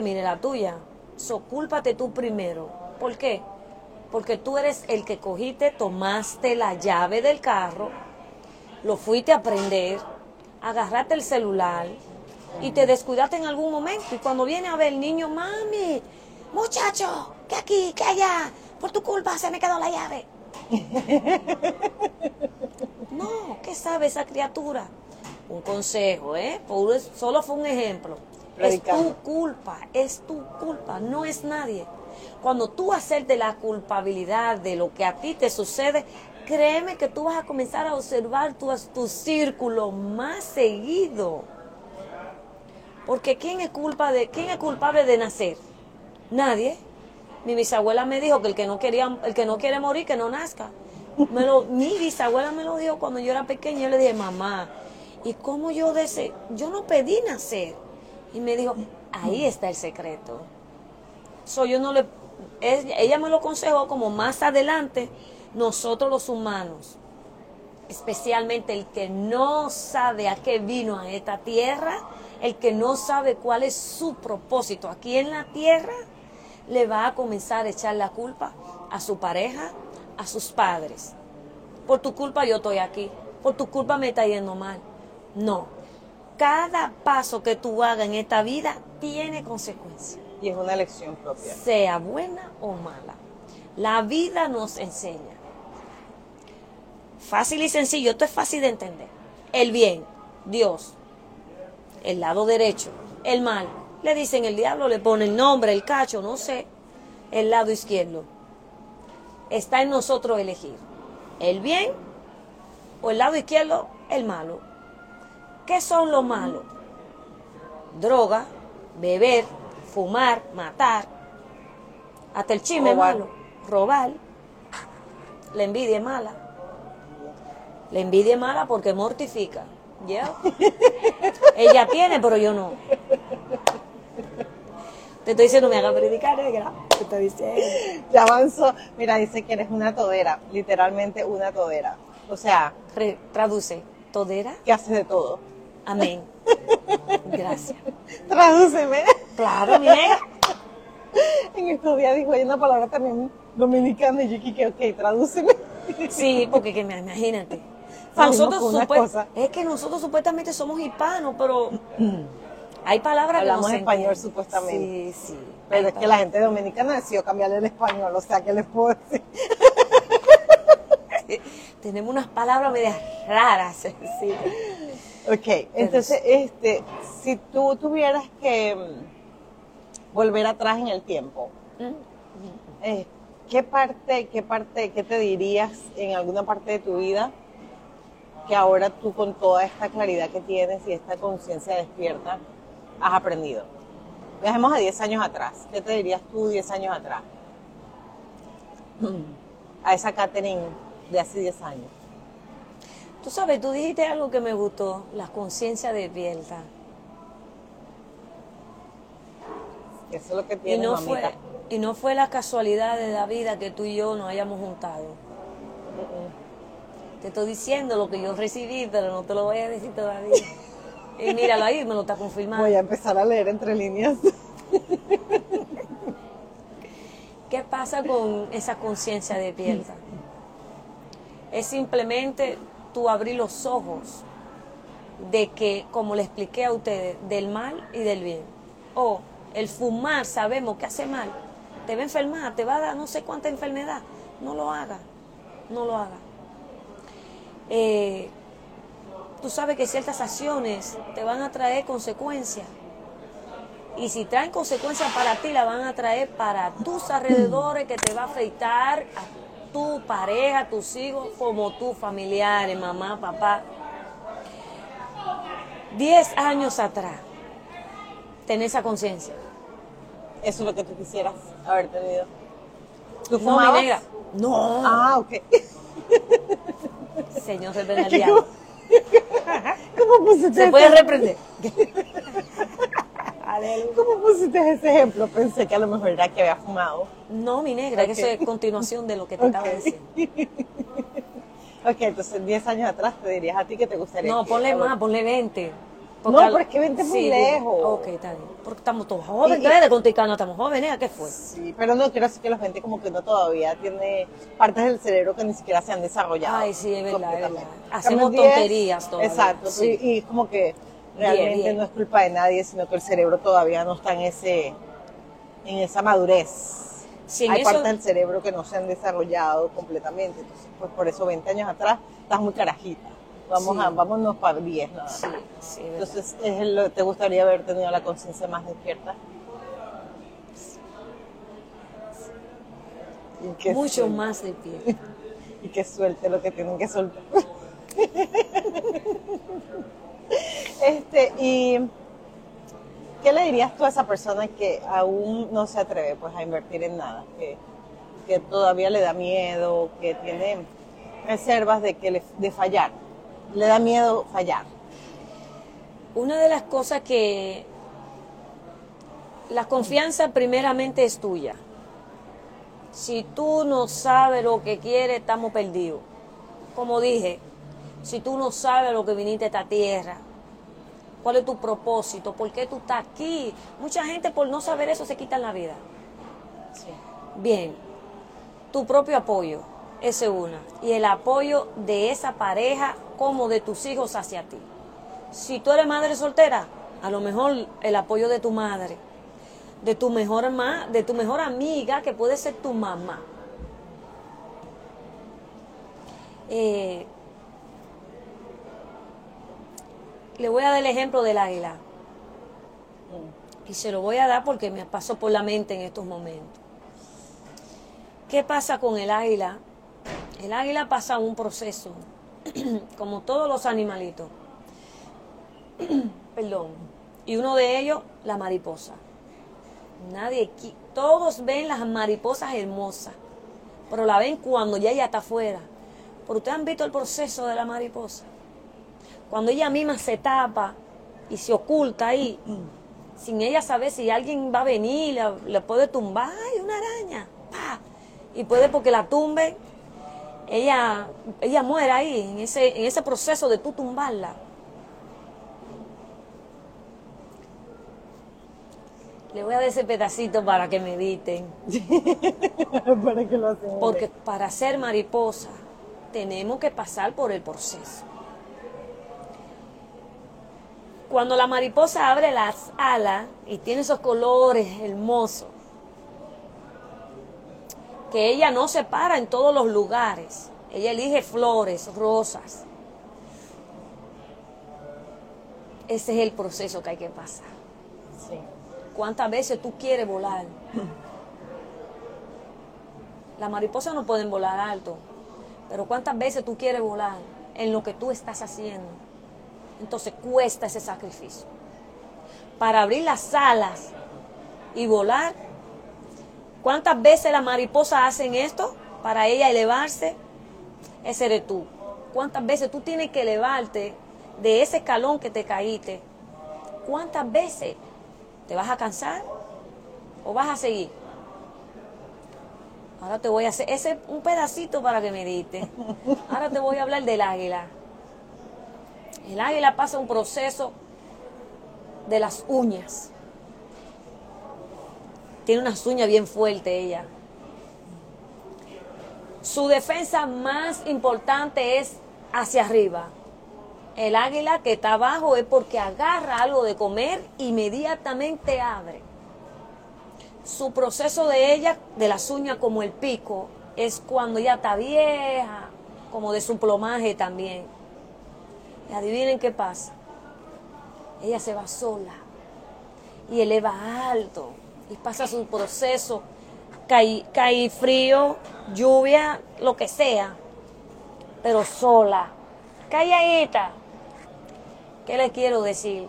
mire la tuya. So, cúlpate tú primero. ¿Por qué? Porque tú eres el que cogiste, tomaste la llave del carro, lo fuiste a prender, agarraste el celular y te descuidaste en algún momento. Y cuando viene a ver el niño, mami, muchacho, que aquí, que allá, por tu culpa se me quedó la llave. No, ¿qué sabe esa criatura? Un consejo, ¿eh? Solo fue un ejemplo. Es tu culpa, es tu culpa, no es nadie. Cuando tú aceptes la culpabilidad de lo que a ti te sucede, créeme que tú vas a comenzar a observar tu, tu círculo más seguido. Porque ¿quién es, culpa de, ¿quién es culpable de nacer? Nadie. Mi bisabuela me dijo que el que no quería, el que no quiere morir, que no nazca. Me lo- mi bisabuela me lo dijo cuando yo era pequeña. Yo le dije, mamá, ¿y cómo yo deseo? Yo no pedí nacer. Y me dijo, ahí está el secreto. So, yo no le, ella me lo aconsejó como más adelante, nosotros los humanos, especialmente el que no sabe a qué vino a esta tierra, el que no sabe cuál es su propósito aquí en la tierra, le va a comenzar a echar la culpa a su pareja, a sus padres. Por tu culpa yo estoy aquí, por tu culpa me está yendo mal. No, cada paso que tú hagas en esta vida tiene consecuencias Y es una elección propia. sea buena o mala. La vida nos enseña. Fácil y sencillo, esto es fácil de entender. El bien, Dios. El lado derecho, el mal. Le dicen el diablo, le pone el nombre, el cacho, no sé. El lado izquierdo. Está en nosotros elegir. El bien o el lado izquierdo, el malo. ¿Qué son los malos? Droga, beber, fumar, matar. Hasta el chisme es malo. Robar. La envidia es mala. La envidia es mala porque mortifica. ¿Ya? Ella tiene, pero yo no. Te estoy diciendo, me haga predicar, negra. Te estoy diciendo. Ya avanzó. Mira, dice que eres una todera, literalmente una todera. O sea, Re- traduce. ¿Todera? que haces de todo. Amén. Gracias. Tradúceme. Claro, negra. En estos días dijo hay una palabra también dominicana y yo que ok, tradúceme. Sí, porque que imagínate. Nosotros cosa. es que nosotros supuestamente somos hispanos, pero hay palabras Hablamos que no se español, entienden. supuestamente. Sí, sí. Pero es que la gente dominicana decidió cambiarle el español, o sea, ¿qué les puedo decir? Tenemos unas palabras medias raras. Sí. Ok, entonces, este, si tú tuvieras que mm, volver atrás en el tiempo, eh, ¿qué parte, qué parte, qué te dirías en alguna parte de tu vida que ahora tú con toda esta claridad que tienes y esta conciencia despierta has aprendido? Viajemos a 10 años atrás. ¿Qué te dirías tú 10 años atrás? A esa Catherine de hace 10 años. Tú sabes, tú dijiste algo que me gustó, la conciencia despierta. Eso es lo que Y tiene no, mamita. fue, y no fue la casualidad de la vida que tú y yo nos hayamos juntado. Te estoy diciendo lo que yo recibí, pero no te lo voy a decir todavía. Y míralo ahí, me lo está confirmando. Voy a empezar a leer entre líneas. ¿Qué pasa con esa conciencia despierta? Es simplemente tú abrir los ojos de que, como le expliqué a ustedes, del mal y del bien. O el fumar, sabemos que hace mal, te va a enfermar, te va a dar no sé cuánta enfermedad. No lo haga, no lo haga. Eh, tú sabes que ciertas acciones te van a traer consecuencias. Y si traen consecuencias para ti, la van a traer para tus alrededores, que te va a afectar a tu pareja, tus hijos, como tus familiares, mamá, papá. Diez años atrás, tener esa conciencia. Eso es lo que tú quisieras haber tenido. ¿Tú No, mi fumabas? negra. No, Ah, ok. señor que diablo. ¿Cómo, cómo pusiste Se puede ese- ¿Cómo pusiste ese ejemplo? Pensé que a lo mejor era que había fumado. No, mi negra, que eso es continuación de lo que te acabo de Ok. decir. Ok, entonces 10 años atrás te dirías a ti que te gustaría. No, ponle más, ponle 20. no, pero es que vente muy lejos. Ok, está bien. Porque estamos todos jóvenes, y, de Conticano estamos jóvenes, ¿a qué fue? Sí, pero no quiero decir que la gente como que no todavía tiene partes del cerebro que ni siquiera se han desarrollado. Ay, sí, es verdad, es verdad. Hacemos tonterías todavía. Exacto, sí. y, como que realmente no es culpa de nadie, sino que el cerebro todavía no está en ese en esa madurez. Hay partes del cerebro que no se han desarrollado completamente. Entonces, pues por eso 20 años atrás estás muy carajita. Vamos a, vámonos para 10 nada sí, sí, Entonces, ¿te gustaría haber tenido la conciencia más despierta? Mucho más despierta. y que suelte lo que tienen que soltar. este, y ¿qué le dirías tú a esa persona que aún no se atreve pues a invertir en nada? Que, que todavía le da miedo, que tiene reservas de que le, de fallar le da miedo fallar. Una de las cosas que la confianza primeramente es tuya. Si tú no sabes lo que quieres, estamos perdidos. Como dije, si tú no sabes lo que viniste a esta tierra, cuál es tu propósito, por qué tú estás aquí. Mucha gente por no saber eso se quita la vida. Bien, tu propio apoyo, ese es una. Y el apoyo de esa pareja como de tus hijos hacia ti. Si tú eres madre soltera, a lo mejor el apoyo de tu madre, de tu mejor de tu mejor amiga, que puede ser tu mamá. Eh, le voy a dar el ejemplo del águila. Y se lo voy a dar porque me pasó por la mente en estos momentos. ¿Qué pasa con el águila? El águila pasa un proceso como todos los animalitos. Perdón. Y uno de ellos, la mariposa. Nadie, todos ven las mariposas hermosas, pero la ven cuando ya ella está afuera. Pero ustedes han visto el proceso de la mariposa. Cuando ella misma se tapa y se oculta ahí, sin ella saber si alguien va a venir, le, puede tumbar, ¡ay, una araña! Y puede porque la tumbe ella, ella muere ahí, en ese, en ese proceso de tú tumbarla. Le voy a dar ese pedacito para que mediten. para que lo Porque para ser mariposa tenemos que pasar por el proceso. Cuando la mariposa abre las alas y tiene esos colores hermosos, que ella no se para en todos los lugares. Ella elige flores, rosas. Ese es el proceso que hay que pasar. ¿Cuántas veces tú quieres volar? Las mariposas no pueden volar alto, pero ¿cuántas veces tú quieres volar en lo que tú estás haciendo? Entonces cuesta ese sacrificio. Para abrir las alas y volar ¿Cuántas veces las mariposas hacen esto para ella elevarse? Ese eres tú. ¿Cuántas veces tú tienes que elevarte de ese escalón que te caíste? ¿Cuántas veces te vas a cansar o vas a seguir? Ahora te voy a hacer ese un pedacito para que me diste. Ahora te voy a hablar del águila. El águila pasa un proceso de las uñas. Tiene unas uñas bien fuertes ella. Su defensa más importante es hacia arriba. El águila que está abajo es porque agarra algo de comer, inmediatamente abre. Su proceso de ella, de las uñas como el pico, es cuando ya está vieja, como de su plomaje también. Y adivinen qué pasa. Ella se va sola y eleva alto y pasa su proceso, cae, frío, lluvia, lo que sea, pero sola, calladita. ¿Qué le quiero decir?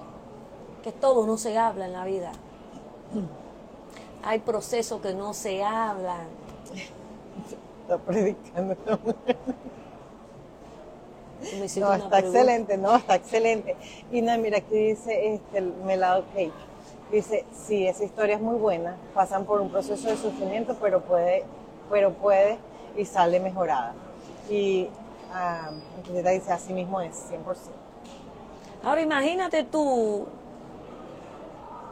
Que todo no se habla en la vida. Hay procesos que no se hablan. Está predicando. No, está excelente, no, está excelente. Y no, mira, aquí dice este, el melado cake. Dice, sí, esa historia es muy buena, pasan por un proceso de sufrimiento, pero puede, pero puede y sale mejorada. Y uh, dice, así mismo es, 100%. Ahora imagínate tú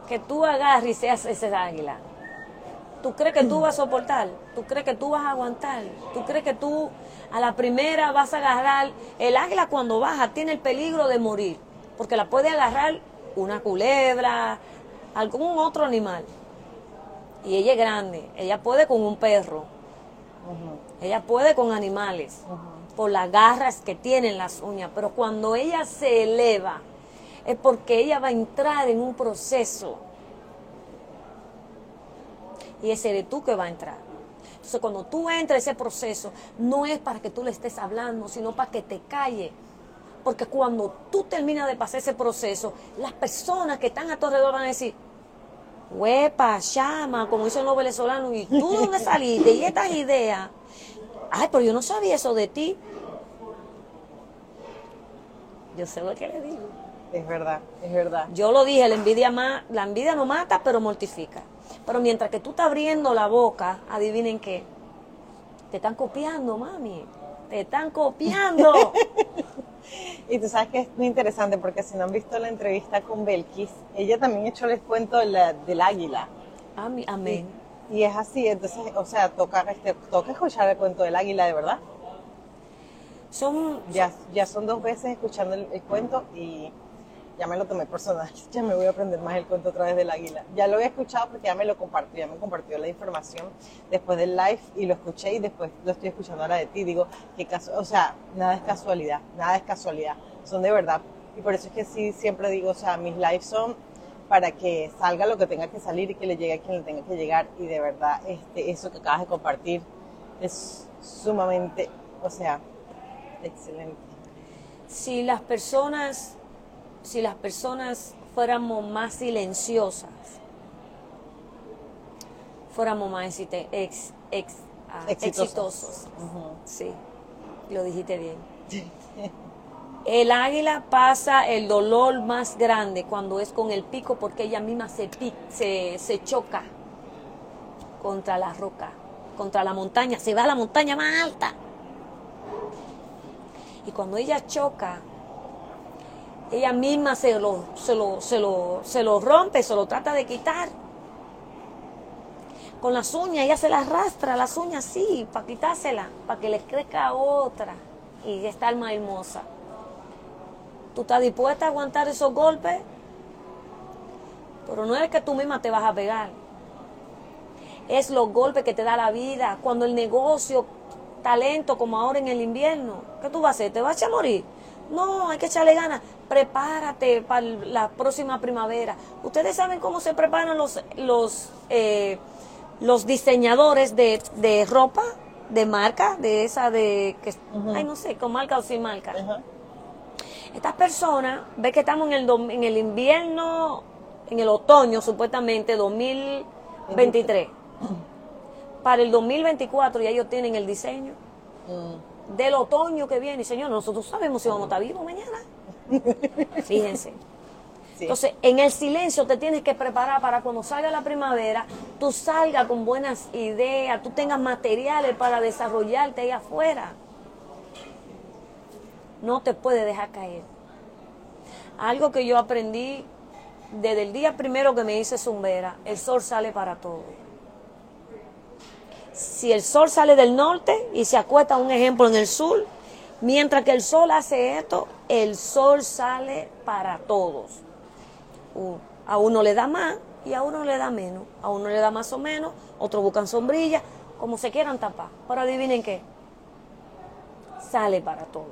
que tú agarres y seas ese águila. ¿Tú crees que tú vas a soportar? ¿Tú crees que tú vas a aguantar? ¿Tú crees que tú a la primera vas a agarrar? El águila cuando baja tiene el peligro de morir, porque la puede agarrar una culebra, algún otro animal. Y ella es grande, ella puede con un perro, ella puede con animales, por las garras que tienen las uñas, pero cuando ella se eleva, es porque ella va a entrar en un proceso. Y ese eres tú que va a entrar. Entonces, cuando tú entras ese proceso, no es para que tú le estés hablando, sino para que te calle. Porque cuando tú terminas de pasar ese proceso, las personas que están a tu alrededor van a decir, huepa, llama, como dicen los venezolanos, ¿y tú dónde saliste? ¿Y estas ideas? Ay, pero yo no sabía eso de ti. Yo sé lo que le digo. Es verdad, es verdad. Yo lo dije, la envidia, la envidia no mata, pero mortifica. Pero mientras que tú estás abriendo la boca, adivinen qué. Te están copiando, mami. Te están copiando. y tú sabes que es muy interesante porque si no han visto la entrevista con Belkis, ella también echó el cuento del águila. Amén. Y, es así, entonces, o sea, toca, este, toca escuchar el cuento del águila de verdad. Son, ya, ya son dos veces escuchando el cuento y ya me lo tomé personal, ya me voy a aprender más el cuento otra vez del águila. Ya lo había escuchado porque ya me lo compartió, ya me compartió la información después del live y lo escuché y después lo estoy escuchando ahora de ti. Digo, que caso, o sea, nada es casualidad, nada es casualidad, son de verdad. Y por eso es que sí, siempre digo, o sea, mis lives son para que salga lo que tenga que salir y que le llegue a quien le tenga que llegar. Y de verdad, este, eso que acabas de compartir es sumamente, o sea, excelente. Si las personas si las personas fuéramos más silenciosas, fuéramos más ex, ex, ah, exitosos. Sí, lo dijiste bien. El águila pasa el dolor más grande cuando es con el pico porque ella misma se, se, se choca contra la roca, contra la montaña, se va a la montaña más alta. Y cuando ella choca, ella misma se lo, se lo, se lo, se lo rompe, se lo trata de quitar. Con las uñas, ella se las arrastra, las uñas sí, para quitársela, para que le crezca otra y estar más hermosa. ¿Tú estás dispuesta a aguantar esos golpes? Pero no es que tú misma te vas a pegar. Es los golpes que te da la vida. Cuando el negocio, talento, como ahora en el invierno, ¿qué tú vas a hacer? ¿Te vas a morir? No, hay que echarle ganas. Prepárate para la próxima primavera. Ustedes saben cómo se preparan los, los, eh, los diseñadores de, ropa, de marca, de esa de, que, ay, no sé, con marca o sin marca. Estas personas, ve que estamos en el, en el invierno, en el otoño, supuestamente, 2023. Para el 2024 ya ellos tienen el diseño. Del otoño que viene. Señor, nosotros sabemos si vamos a estar vivos mañana. Fíjense. Entonces, en el silencio te tienes que preparar para cuando salga la primavera, tú salgas con buenas ideas, tú tengas materiales para desarrollarte ahí afuera. No te puedes dejar caer. Algo que yo aprendí desde el día primero que me hice zumbera, el sol sale para todos si el sol sale del norte y se acuesta, un ejemplo, en el sur, mientras que el sol hace esto, el sol sale para todos. A uno le da más y a uno le da menos. A uno le da más o menos, otros buscan sombrilla, como se quieran tapar. Pero adivinen qué, sale para todos.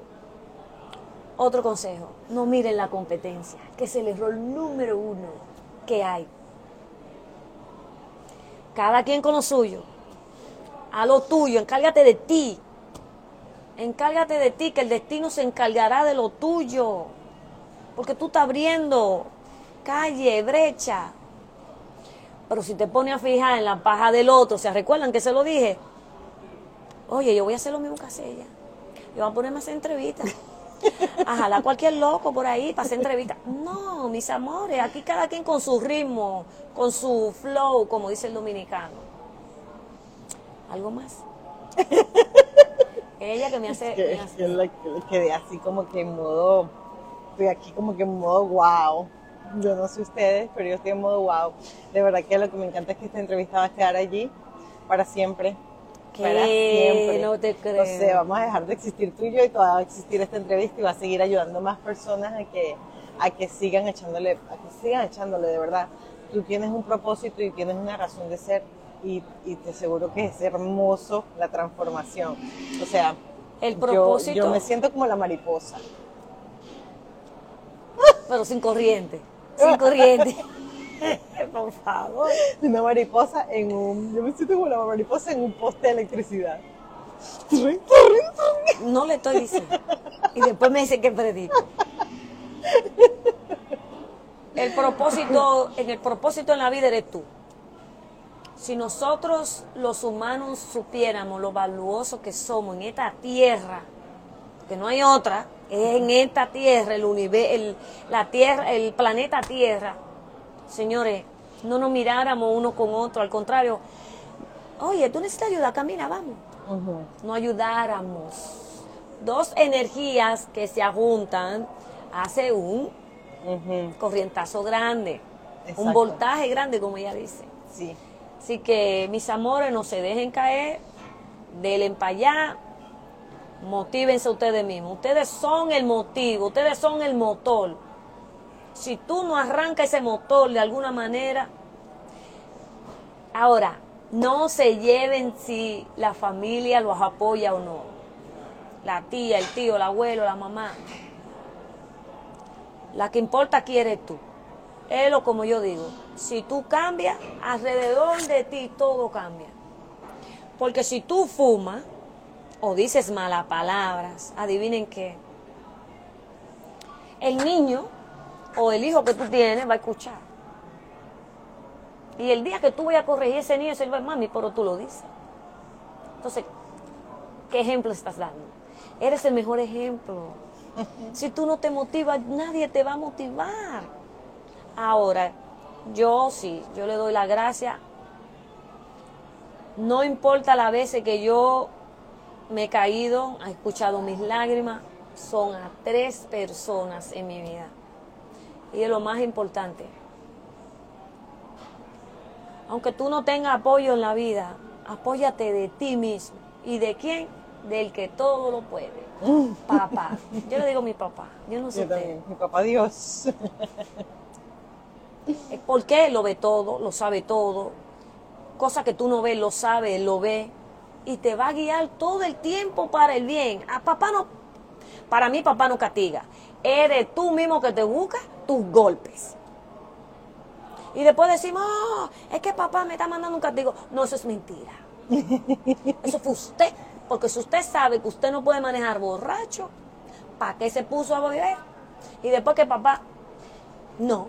Otro consejo, no miren la competencia, que es el error número uno que hay. Cada quien con lo suyo a lo tuyo, encárgate de ti. Encárgate de ti, que el destino se encargará de lo tuyo. Porque tú estás abriendo calle, brecha. Pero si te pones a fijar en la paja del otro, ¿se recuerdan que se lo dije? Oye, yo voy a hacer lo mismo que hace ella. Yo voy a ponerme a hacer entrevistas. Ojalá cualquier loco por ahí para hacer entrevistas. No, mis amores, aquí cada quien con su ritmo, con su flow, como dice el dominicano algo más. Ella que me hace... que, quedé así como que en modo estoy aquí como que en modo wow. Yo no sé ustedes, pero yo estoy en modo wow. De verdad que lo que me encanta es que esta entrevista va a quedar allí para siempre. Para siempre. No te creo. Vamos a dejar de existir tú y yo y todavía va a existir esta entrevista y va a seguir ayudando a más personas a que, a que sigan echándole, a que sigan echándole de verdad. Tú tienes un propósito y tienes una razón de ser y, y te aseguro que es hermoso la transformación. O sea, el propósito. Yo, yo me siento como la mariposa. Pero sin corriente. Sin corriente. Por favor. Una mariposa en un. Yo me siento como la mariposa en un poste de electricidad. No le estoy diciendo. Y después me dice que predico. El propósito, en el propósito en la vida eres tú. Si nosotros los humanos supiéramos lo valuoso que somos en esta tierra, que no hay otra, es en esta tierra, el universo, la tierra, el planeta Tierra, señores, no nos miráramos uno con otro, al contrario, oye, tú necesitas ayuda, camina, vamos. No ayudáramos. Dos energías que se juntan hace un corrientazo grande, un voltaje grande, como ella dice. Sí. Así que, mis amores, no se dejen caer, del para allá, motívense ustedes mismos. Ustedes son el motivo, ustedes son el motor. Si tú no arrancas ese motor de alguna manera, ahora, no se lleven si la familia los apoya o no. La tía, el tío, el abuelo, la mamá. La que importa aquí eres tú. Es lo como yo digo. Si tú cambias, alrededor de ti todo cambia. Porque si tú fumas o dices malas palabras, adivinen qué. El niño o el hijo que tú tienes va a escuchar. Y el día que tú vayas a corregir a ese niño, se va mami, pero tú lo dices. Entonces, ¿qué ejemplo estás dando? Eres el mejor ejemplo. Si tú no te motivas, nadie te va a motivar. Ahora, yo sí, yo le doy la gracia. No importa las veces que yo me he caído, ha escuchado mis lágrimas, son a tres personas en mi vida. Y es lo más importante. Aunque tú no tengas apoyo en la vida, apóyate de ti mismo. ¿Y de quién? Del que todo lo puede. Papá. Yo le digo mi papá. Yo no sé. Mi papá Dios. ¿Por qué? Lo ve todo, lo sabe todo. Cosa que tú no ves, lo sabe, lo ve. Y te va a guiar todo el tiempo para el bien. A papá no, para mí papá no castiga. Eres tú mismo que te buscas tus golpes. Y después decimos, oh, es que papá me está mandando un castigo. No, eso es mentira. Eso fue usted. Porque si usted sabe que usted no puede manejar borracho, ¿para qué se puso a beber? Y después que papá, no,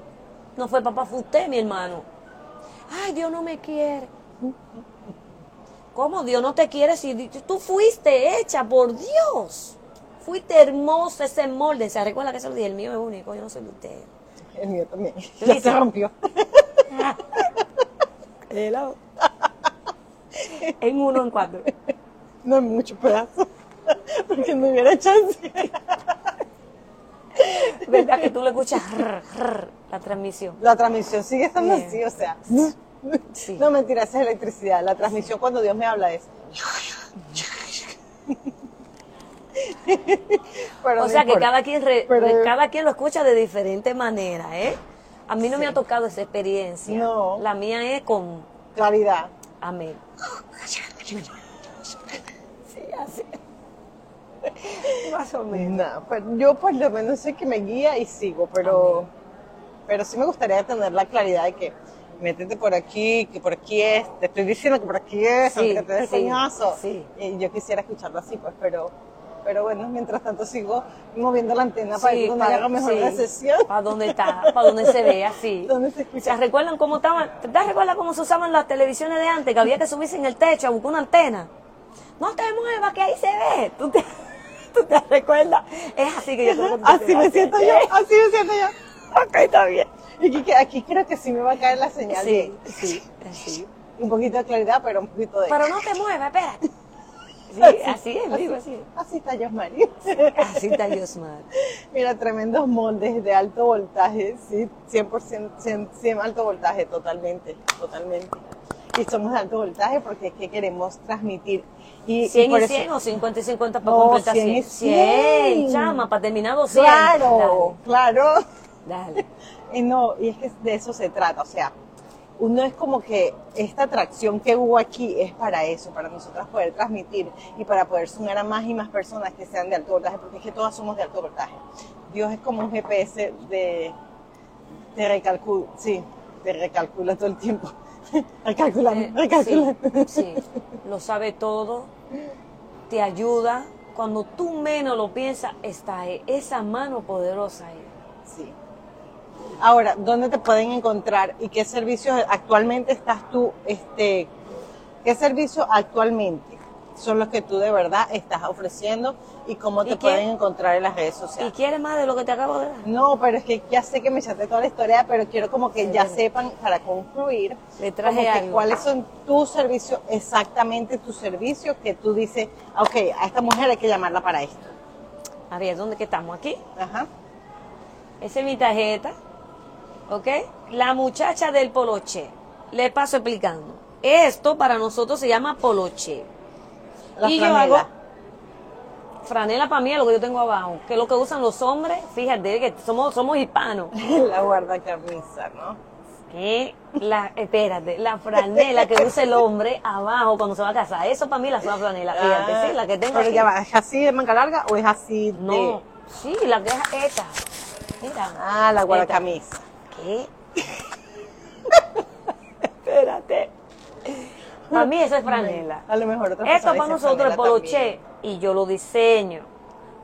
no fue papá, fue usted, mi hermano. Ay, Dios no me quiere. ¿Cómo Dios no te quiere si tú fuiste hecha por Dios? Fuiste hermosa ese molde. ¿Se recuerda que se lo dije? El mío es único, yo no soy de usted. El mío también. Ya se rompió. Hello. en uno, en cuatro. No en muchos pedazos. Porque no hubiera chance. ¿Verdad que tú le escuchas la transmisión? La transmisión sigue estando así, o sea. No, mentira, esa es electricidad. La transmisión cuando Dios me habla es. o sea que cada quien, cada quien lo escucha de diferente manera, ¿eh? A mí no me ha tocado esa experiencia. No. La mía es con claridad. Amén. Sí, así. Más o menos. yo por lo menos sé que me guía y sigo, pero, pero sí me gustaría tener la claridad de que métete por aquí, que por aquí es, te estoy diciendo que por aquí es, aunque te des coñazo. Y yo quisiera escucharlo así, pues, pero, pero bueno, mientras tanto sigo moviendo la antena para que donde haga mejor recesión. Para donde está, para donde se ve así. ¿Dónde se escucha? recuerdan cómo estaban? ¿Te recuerdas cómo se usaban las televisiones de antes? Que había que subirse en el techo a buscar una antena. No te muevas, que ahí se ve. ¿Tú te, tú te recuerdas? Es así que yo Así me siento yo, así me siento yo. Ok, está bien. Aquí, aquí creo que sí me va a caer la señal. Sí, sí, sí. Un poquito de claridad, pero un poquito de... Pero no te muevas, espérate. Sí, así, es, digo así. Así está Yosmari. Así está Yosmar. Mira, tremendos moldes de alto voltaje, sí, 100%, 100, 100 alto voltaje, totalmente, totalmente. Y somos de alto voltaje porque es que queremos transmitir. Y, 100 y, por 100 eso- o 50 y 50 para No, completar 100 y 100. 100. chama, para terminar 200. Claro, claro. Dale, dale. Y no, y es que de eso se trata, o sea, uno es como que esta atracción que hubo aquí es para eso, para nosotras poder transmitir y para poder sumar a más y más personas que sean de alto voltaje, porque es que todas somos de alto voltaje. Dios es como un GPS de, te recalcula, sí, te recalcula todo el tiempo. Recalculando, Eh, recalculando. sí, sí, lo sabe todo, te ayuda. Cuando tú menos lo piensas, está ahí, esa mano poderosa ahí. Sí. Ahora, ¿dónde te pueden encontrar y qué servicios actualmente estás tú, este, qué servicios actualmente son los que tú de verdad estás ofreciendo y cómo te ¿Y pueden encontrar en las redes ¿Y sociales? quieres más de lo que te acabo de dar? No, pero es que ya sé que me echaste toda la historia, pero quiero como que ya sepan para concluir Le traje que cuáles son tus servicios, exactamente tus servicios que tú dices, ok, a esta mujer hay que llamarla para esto. A ver, ¿dónde que estamos? Aquí. Ajá. Esa es mi tarjeta. ¿Ok? La muchacha del poloche. Le paso explicando. Esto para nosotros se llama poloche. La y franela. yo hago franela para mí es lo que yo tengo abajo, que es lo que usan los hombres, fíjate que somos somos hispanos. la guarda camisa, ¿no? Que la espérate, la franela que usa el hombre abajo cuando se va a casar, eso para mí la la franela, fíjate, sí, la que tengo Ah, Pero aquí. ya va, ¿es así de manga larga o es así de...? No, sí, la que es esta. Mira. Ah, la guardacamisa. ¿Qué? Espérate. Para mí eso es franela. A lo mejor otra Esto para nosotros es poloché y yo lo diseño.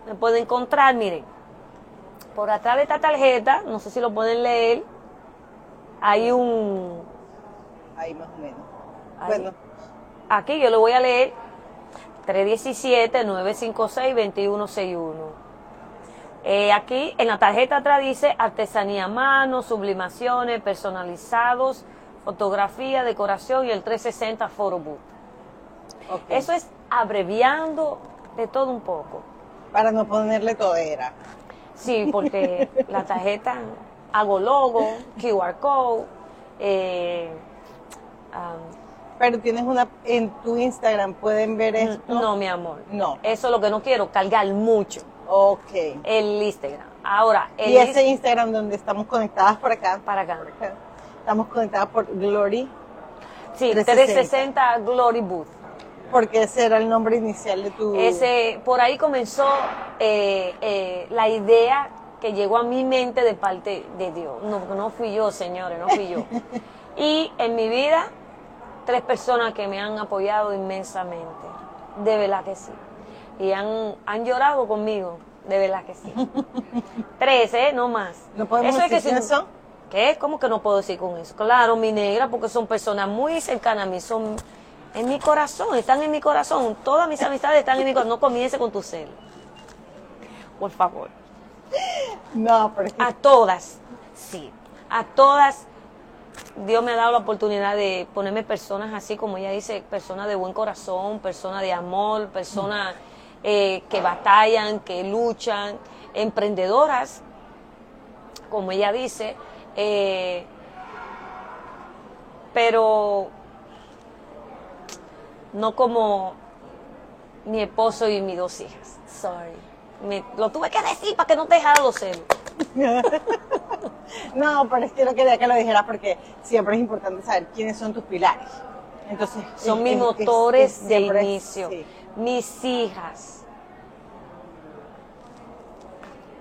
Me pueden encontrar, miren, por atrás de esta tarjeta, no sé si lo pueden leer, hay un. Ahí más o menos. Ahí. Bueno, aquí yo lo voy a leer, 317-956-2161. Eh, aquí en la tarjeta atrás dice artesanía a mano, sublimaciones, personalizados, fotografía, decoración y el 360 photo booth. ok. Eso es abreviando de todo un poco. Para no ponerle todera. Sí, porque la tarjeta hago logo, QR code, eh, am, Pero tienes una... En tu Instagram pueden ver esto. no, mi amor. No. Eso es lo que no quiero, cargar mucho. Ok. El Instagram. Ahora, el Y ese Inst- Instagram donde estamos conectadas por acá. para acá. por acá, Estamos conectadas por Glory. Sí, 360. 360 Glory Booth. Porque ese era el nombre inicial de tu... Ese, por ahí comenzó eh, eh, la idea que llegó a mi mente de parte de Dios. No, no fui yo, señores, no fui yo. Y en mi vida, tres personas que me han apoyado inmensamente. De verdad que sí. Y han, han llorado conmigo. De verdad que sí. tres, ¿eh? No más. ¿No podemos Eso es que si- son? ¿Qué? ¿Cómo que no puedo decir con eso? Claro, mi negra, porque son personas muy cercanas a mí, son en mi corazón, están en mi corazón. Todas mis amistades están en mi corazón. No comience con tu cel. Por favor. No, pero A todas, sí. A todas, Dios me ha dado la oportunidad de ponerme personas así, como ella dice, personas de buen corazón, personas de amor, personas eh, que batallan, que luchan, emprendedoras, como ella dice, eh, pero no como mi esposo y mis dos hijas. Sorry. Me- lo tuve que decir para que no te dejara los celos. No, pero es que no quería que lo dijeras porque siempre es importante saber quiénes son tus pilares. Entonces, Son es- mis es- motores es- de inicio. sí. Mis hijas.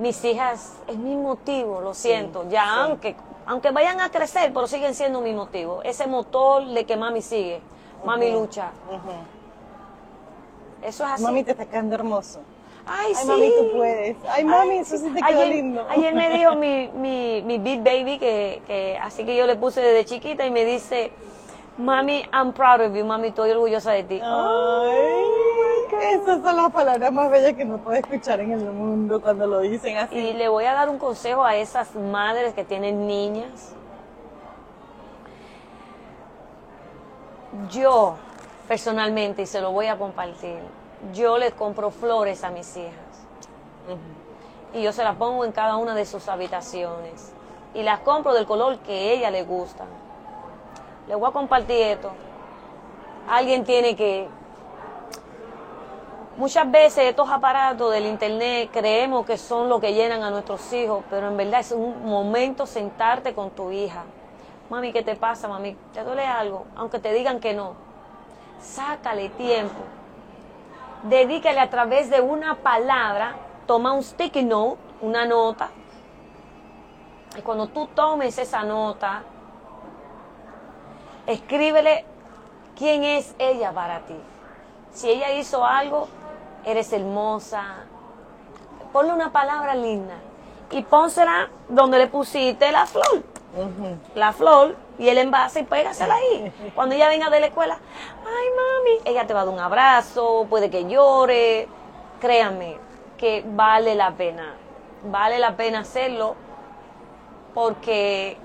Mis hijas es mi motivo, lo siento. ya sí. aunque aunque vayan a crecer, pero siguen siendo mi motivo. Ese motor de que mami sigue. Mami lucha. Eso es así. Mami, te está quedando hermoso. Ay, Ay, sí. mami, tú puedes. Ay, mami, eso sí te quedó ayer, lindo. Ayer me dijo mi, mi, mi big baby, que, que así que yo le puse desde chiquita, y me dice, mami, I'm proud of you, mami, estoy orgullosa de ti. Ay, esas son las palabras más bellas que no puedes escuchar en el mundo cuando lo dicen así. Y le voy a dar un consejo a esas madres que tienen niñas. Yo, personalmente, y se lo voy a compartir, yo les compro flores a mis hijas. Y yo se las pongo en cada una de sus habitaciones. Y las compro del color que a ella le gustan. Les voy a compartir esto. Alguien tiene que... Muchas veces estos aparatos del internet creemos que son lo que llenan a nuestros hijos, pero en verdad es un momento sentarte con tu hija. Mami, ¿qué te pasa, mami? ¿Te duele algo? Aunque te digan que no. Sácale tiempo. Dedícale a través de una palabra, toma un sticky note, una nota. Y cuando tú tomes esa nota, escríbele quién es ella para ti. Si ella hizo algo, eres hermosa. Ponle una palabra linda y pónsela donde le pusiste la flor. La flor y el envase y pégasela ahí. Cuando ella venga de la escuela, ay mami, ella te va a dar un abrazo, puede que llore. Créanme que vale la pena. Vale la pena hacerlo porque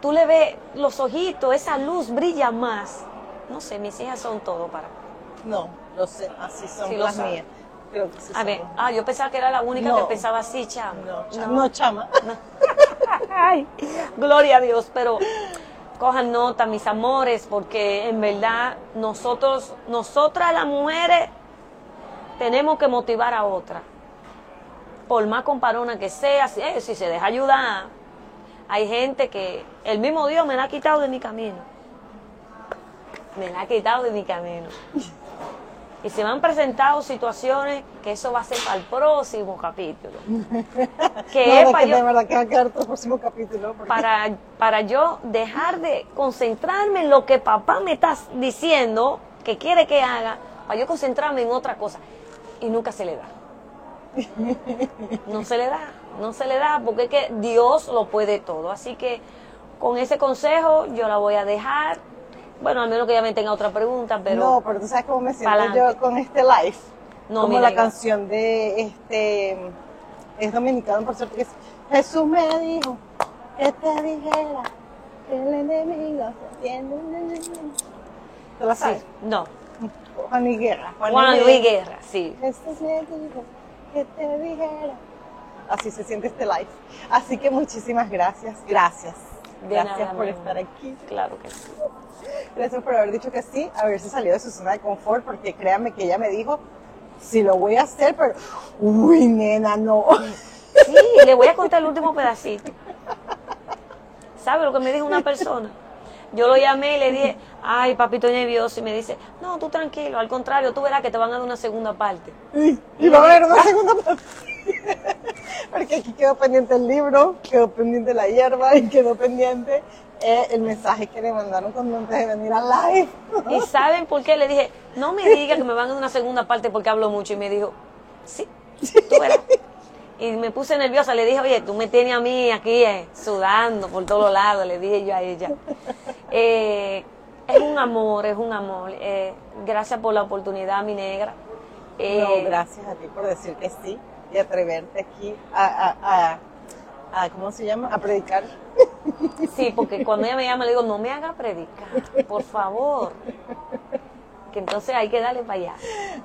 tú le ves los ojitos, esa luz brilla más. No sé, mis hijas son todo para No, lo sé, así son las mías. a ver, ah, yo pensaba que era la única que pensaba así, chama. No, chama. No, chama. Ay, gloria a Dios, pero cojan nota, mis amores, porque en verdad nosotros, nosotras las mujeres, tenemos que motivar a otra. Por más comparona que sea, si, eh, si se deja ayudar, hay gente que el mismo Dios me la ha quitado de mi camino. Me la ha quitado de mi camino. Y se me han presentado situaciones que eso va a ser para el próximo capítulo. Que es para yo, de verdad que va a quedar el próximo capítulo. Para, para yo dejar de concentrarme en lo que papá me está diciendo que quiere que haga, para yo concentrarme en otra cosa. Y nunca se le da. No se le da no se le da porque es que Dios lo puede todo. Así que con ese consejo yo la voy a dejar. Bueno, al menos que ella me tenga otra pregunta, pero... No, pero tú sabes cómo me siento yo con este live. No, Como la canción de este... Es dominicano, por cierto, que es Jesús me dijo que te dijera que el enemigo se tiene... ¿Te la sabes? no. Juan Luis Guerra. Juan, Luis Guerra, sí. Jesús me dijo que te dijera así se siente este live. Así que muchísimas gracias, gracias. Gracias por estar aquí. Claro que sí. Gracias por haber dicho que sí, haberse salido de su zona de confort, porque créanme que ella me dijo, sí lo voy a hacer, pero, uy, nena, no. Sí, le voy a contar el último pedacito. ¿Sabe lo que me dijo una persona? Yo lo llamé y le dije, ay, papito nervioso, y me dice, no, tú tranquilo, al contrario, tú verás que te van a dar una segunda parte. Y, va a haber una segunda parte. Porque aquí quedó pendiente el libro, quedó pendiente la hierba y quedó pendiente eh, el mensaje que le mandaron cuando antes de venir al live. ¿Y saben por qué? Le dije, no me digas que me van a una segunda parte porque hablo mucho. Y me dijo, sí, tú verás. Y me puse nerviosa, le dije, oye, tú me tienes a mí aquí eh, sudando por todos lados, le dije yo a ella. Eh, es un amor, es un amor. gracias por la oportunidad, mi negra. no, gracias a ti por decir que sí y atreverte aquí a, a, ¿cómo se llama? A predicar. Sí, porque cuando ella me llama le digo, no me haga predicar, por favor. Que entonces hay que darle para allá.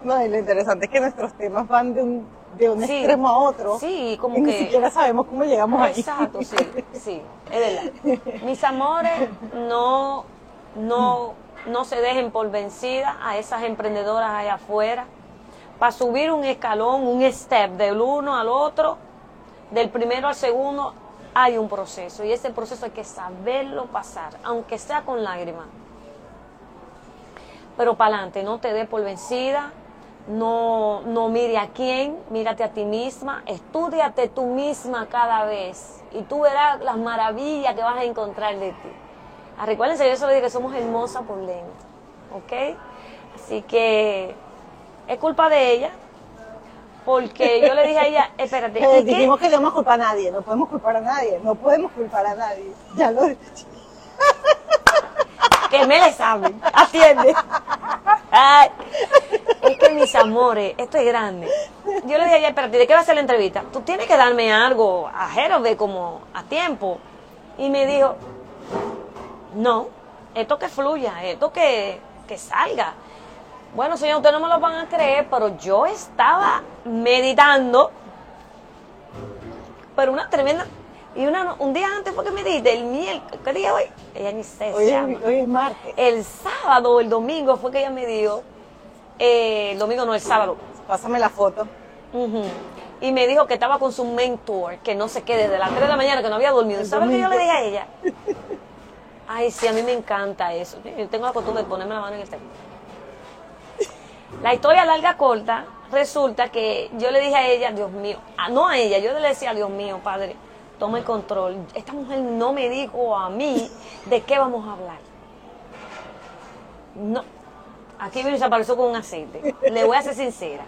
No, y lo interesante es que nuestros temas van de un, de un extremo a otro. Sí, como y que... Ni siquiera sabemos cómo llegamos ahí. Exacto, sí, sí, es verdad. Mis amores, no, no, no se dejen por vencida a esas emprendedoras allá afuera para subir un escalón, un step del uno al otro, del primero al segundo, hay un proceso y ese proceso hay que saberlo pasar, aunque sea con lágrimas. Pero para adelante, no te dé por vencida, no, no mire a quién, mírate a ti misma, estudiate tú misma cada vez y tú verás las maravillas que vas a encontrar de ti. Ah, recuérdense, yo solo digo que somos hermosas por lengua, ¿ok? Así que es culpa de ella, porque yo le dije a ella, espérate. Eh, dijimos que no vamos a culpar a nadie, no podemos culpar a nadie, no podemos culpar a nadie. Ya lo Que me le saben, atiende. Ay, es que mis amores, esto es grande. Yo le dije a ella, espérate, ¿de qué va a ser la entrevista? Tú tienes que darme algo a de como a tiempo. Y me dijo, no, esto que fluya, esto que, que salga. Bueno, señor, ustedes no me lo van a creer, pero yo estaba meditando. Pero una tremenda. Y una, un día antes fue que me di, el miércoles, ¿qué día hoy? Ella ni sé. Hoy, es, hoy es martes. El sábado, el domingo fue que ella me dio. Eh, el domingo no, el sábado. Pásame la foto. Y me dijo que estaba con su mentor, que no se quede desde las 3 de la mañana, que no había dormido. ¿Sabes qué yo le dije a ella? Ay, sí, a mí me encanta eso. Yo tengo la costumbre de ponerme la mano en el teléfono. La historia larga corta, resulta que yo le dije a ella, Dios mío, no a ella, yo le decía, Dios mío, padre, toma el control. Esta mujer no me dijo a mí de qué vamos a hablar. No, aquí vino y se apareció con un aceite. Le voy a ser sincera.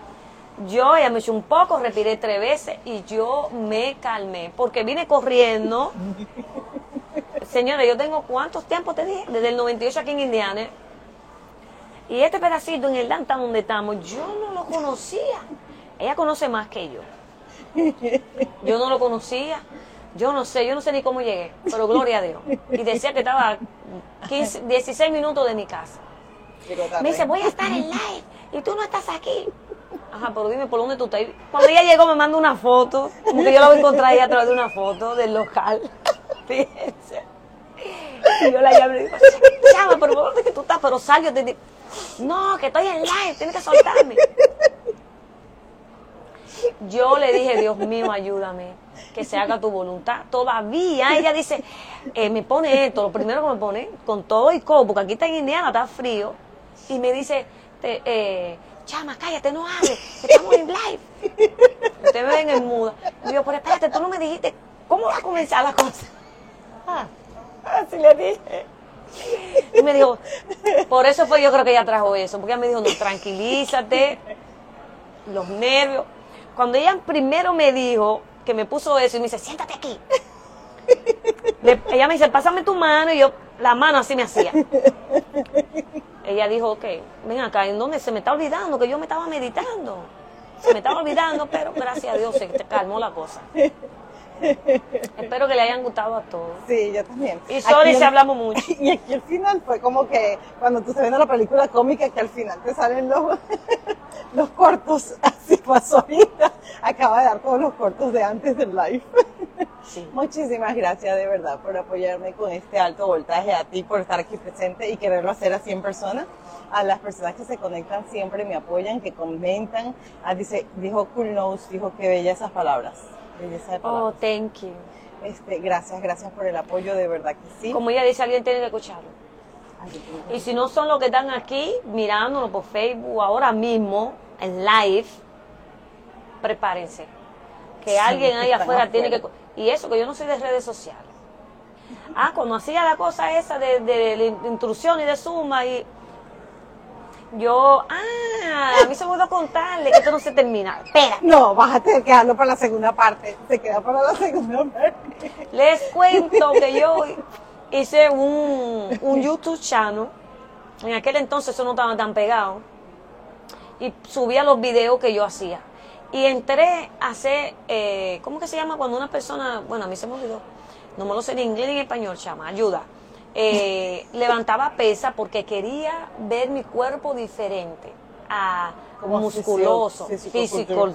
Yo ella me eché un poco, respiré tres veces y yo me calmé porque vine corriendo. Señora, yo tengo cuántos tiempos te dije, desde el 98 aquí en Indiana. Y este pedacito en el downtown donde estamos, yo no lo conocía. Ella conoce más que yo. Yo no lo conocía. Yo no sé, yo no sé ni cómo llegué, pero gloria a Dios. Y decía que estaba 15, 16 minutos de mi casa. Me dice, voy a estar en live y tú no estás aquí. Ajá, pero dime por dónde tú estás. Cuando ella llegó me manda una foto, como que yo la voy a encontrar ahí a través de una foto del local. Fíjense. Y yo la llamo y le digo, chava, ¿por dónde que tú estás? Pero sal, yo te digo, no, que estoy en live, tienes que soltarme. Yo le dije, Dios mío, ayúdame, que se haga tu voluntad. Todavía ella dice, eh, me pone esto, lo primero que me pone, con todo y copo, porque aquí está en Indiana, está frío, y me dice, eh, chama, cállate, no hables, estamos en live. Ustedes me ven en muda. Y yo, pero espérate, tú no me dijiste, ¿cómo va a comenzar la cosa? Ah, así le dije. Y me dijo, por eso fue yo creo que ella trajo eso, porque ella me dijo, no, tranquilízate, los nervios. Cuando ella primero me dijo que me puso eso y me dice, siéntate aquí. ella me dice, pásame tu mano y yo, la mano así me hacía. Ella dijo, ok, ven acá, ¿en dónde se me está olvidando? Que yo me estaba meditando. Se me estaba olvidando, pero gracias a Dios se calmó la cosa. Espero que le hayan gustado a todos. Sí, yo también. Y sorry si hablamos mucho. Y aquí al final fue como que cuando tú se ves la película cómica que al final te salen los, los cortos, así pasó ahorita. Acaba de dar todos los cortos de antes del live. Sí. Muchísimas gracias de verdad por apoyarme con este alto voltaje, a ti por estar aquí presente y quererlo hacer así en persona. A las personas que se conectan siempre me apoyan, que comentan. Ah, dice, dijo Cool Nose, dijo que bella esas palabras. Oh, thank you. Este, gracias, gracias por el apoyo, de verdad que sí. Como ella dice, alguien tiene que escucharlo. Y si no son los que están aquí mirándolo por Facebook ahora mismo, en live, prepárense. Que alguien ahí afuera, tiene que... Y eso, que yo no soy de redes sociales. Ah, cuando hacía la cosa esa de, de, de intrusión y de suma y yo, ah, a mí se me olvidó contarle que esto no se termina. Espera. No, vas a tener que dejarlo para la segunda parte. Se queda para la segunda parte. Les cuento que yo hice un, un YouTube channel. En aquel entonces eso no estaba tan pegado. Y subía los videos que yo hacía. Y entré a hacer, eh, ¿cómo que se llama cuando una persona, bueno, a mí se me olvidó, no me lo sé en inglés ni en español, chama, ayuda eh, levantaba pesa porque quería ver mi cuerpo diferente a musculoso, físico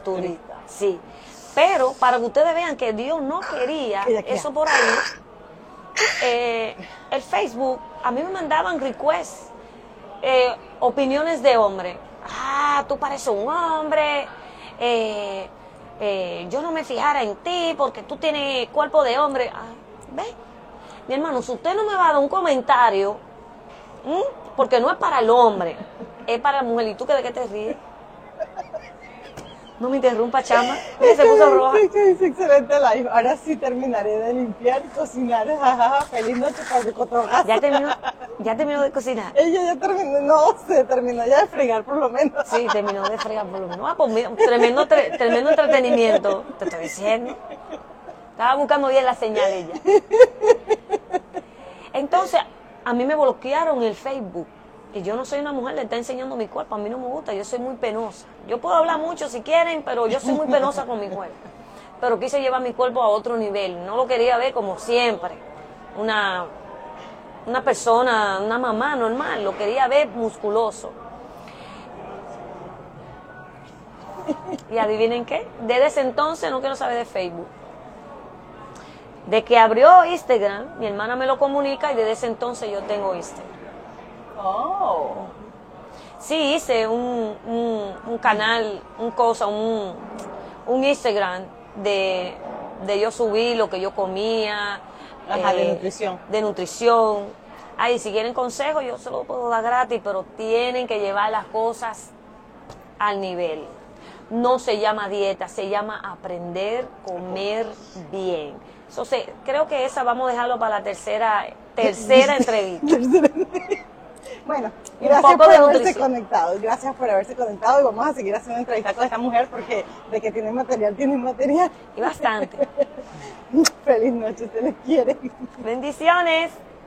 Sí. Pero para que ustedes vean que Dios no quería eso por ahí, eh, el Facebook, a mí me mandaban requests, eh, opiniones de hombre. Ah, tú pareces un hombre. yo no me fijara en ti porque tú tienes cuerpo de hombre. Ah, ¿Ves? Mi hermano, si usted no me va a dar un comentario, porque no es para el hombre, es para la mujer. ¿Y tú qué de qué te ríes? No me interrumpa, chama. se puso roja. excelente live. Ahora sí terminaré de limpiar y cocinar. Feliz noche para el ¿Ya terminó, ¿Ya terminó de cocinar? Ella ya terminó, no se terminó ya de fregar por lo menos. Sí, terminó de fregar por lo menos. Ah, pues tremendo, tremendo entretenimiento, te estoy diciendo. Estaba buscando bien la señal ella. Entonces, a mí me bloquearon el Facebook. Y yo no soy una mujer, le está enseñando mi cuerpo. A mí no me gusta, yo soy muy penosa. Yo puedo hablar mucho si quieren, pero yo soy muy penosa con mi cuerpo. Pero quise llevar mi cuerpo a otro nivel. No lo quería ver como siempre. Una, una persona, una mamá normal. Lo quería ver musculoso. Y adivinen qué, desde ese entonces no quiero saber de Facebook. De que abrió Instagram, mi hermana me lo comunica y desde ese entonces yo tengo Instagram. Oh. Sí, hice un, un, canal, un cosa, un, un Instagram de, de, yo subir lo que yo comía. Ajá, de eh, nutrición. De nutrición. Ay, si quieren consejos, yo se lo puedo dar gratis, pero tienen que llevar las cosas al nivel. No se llama dieta, se llama aprender a comer bien. Entonces, creo que esa vamos a dejarlo para la tercera, tercera entrevista. Bueno, gracias por haberse conectado, gracias por haberse conectado y vamos a seguir haciendo entrevistas con esta mujer porque de que tiene material, tiene material. Y bastante. Feliz noche, se les quiere. Bendiciones.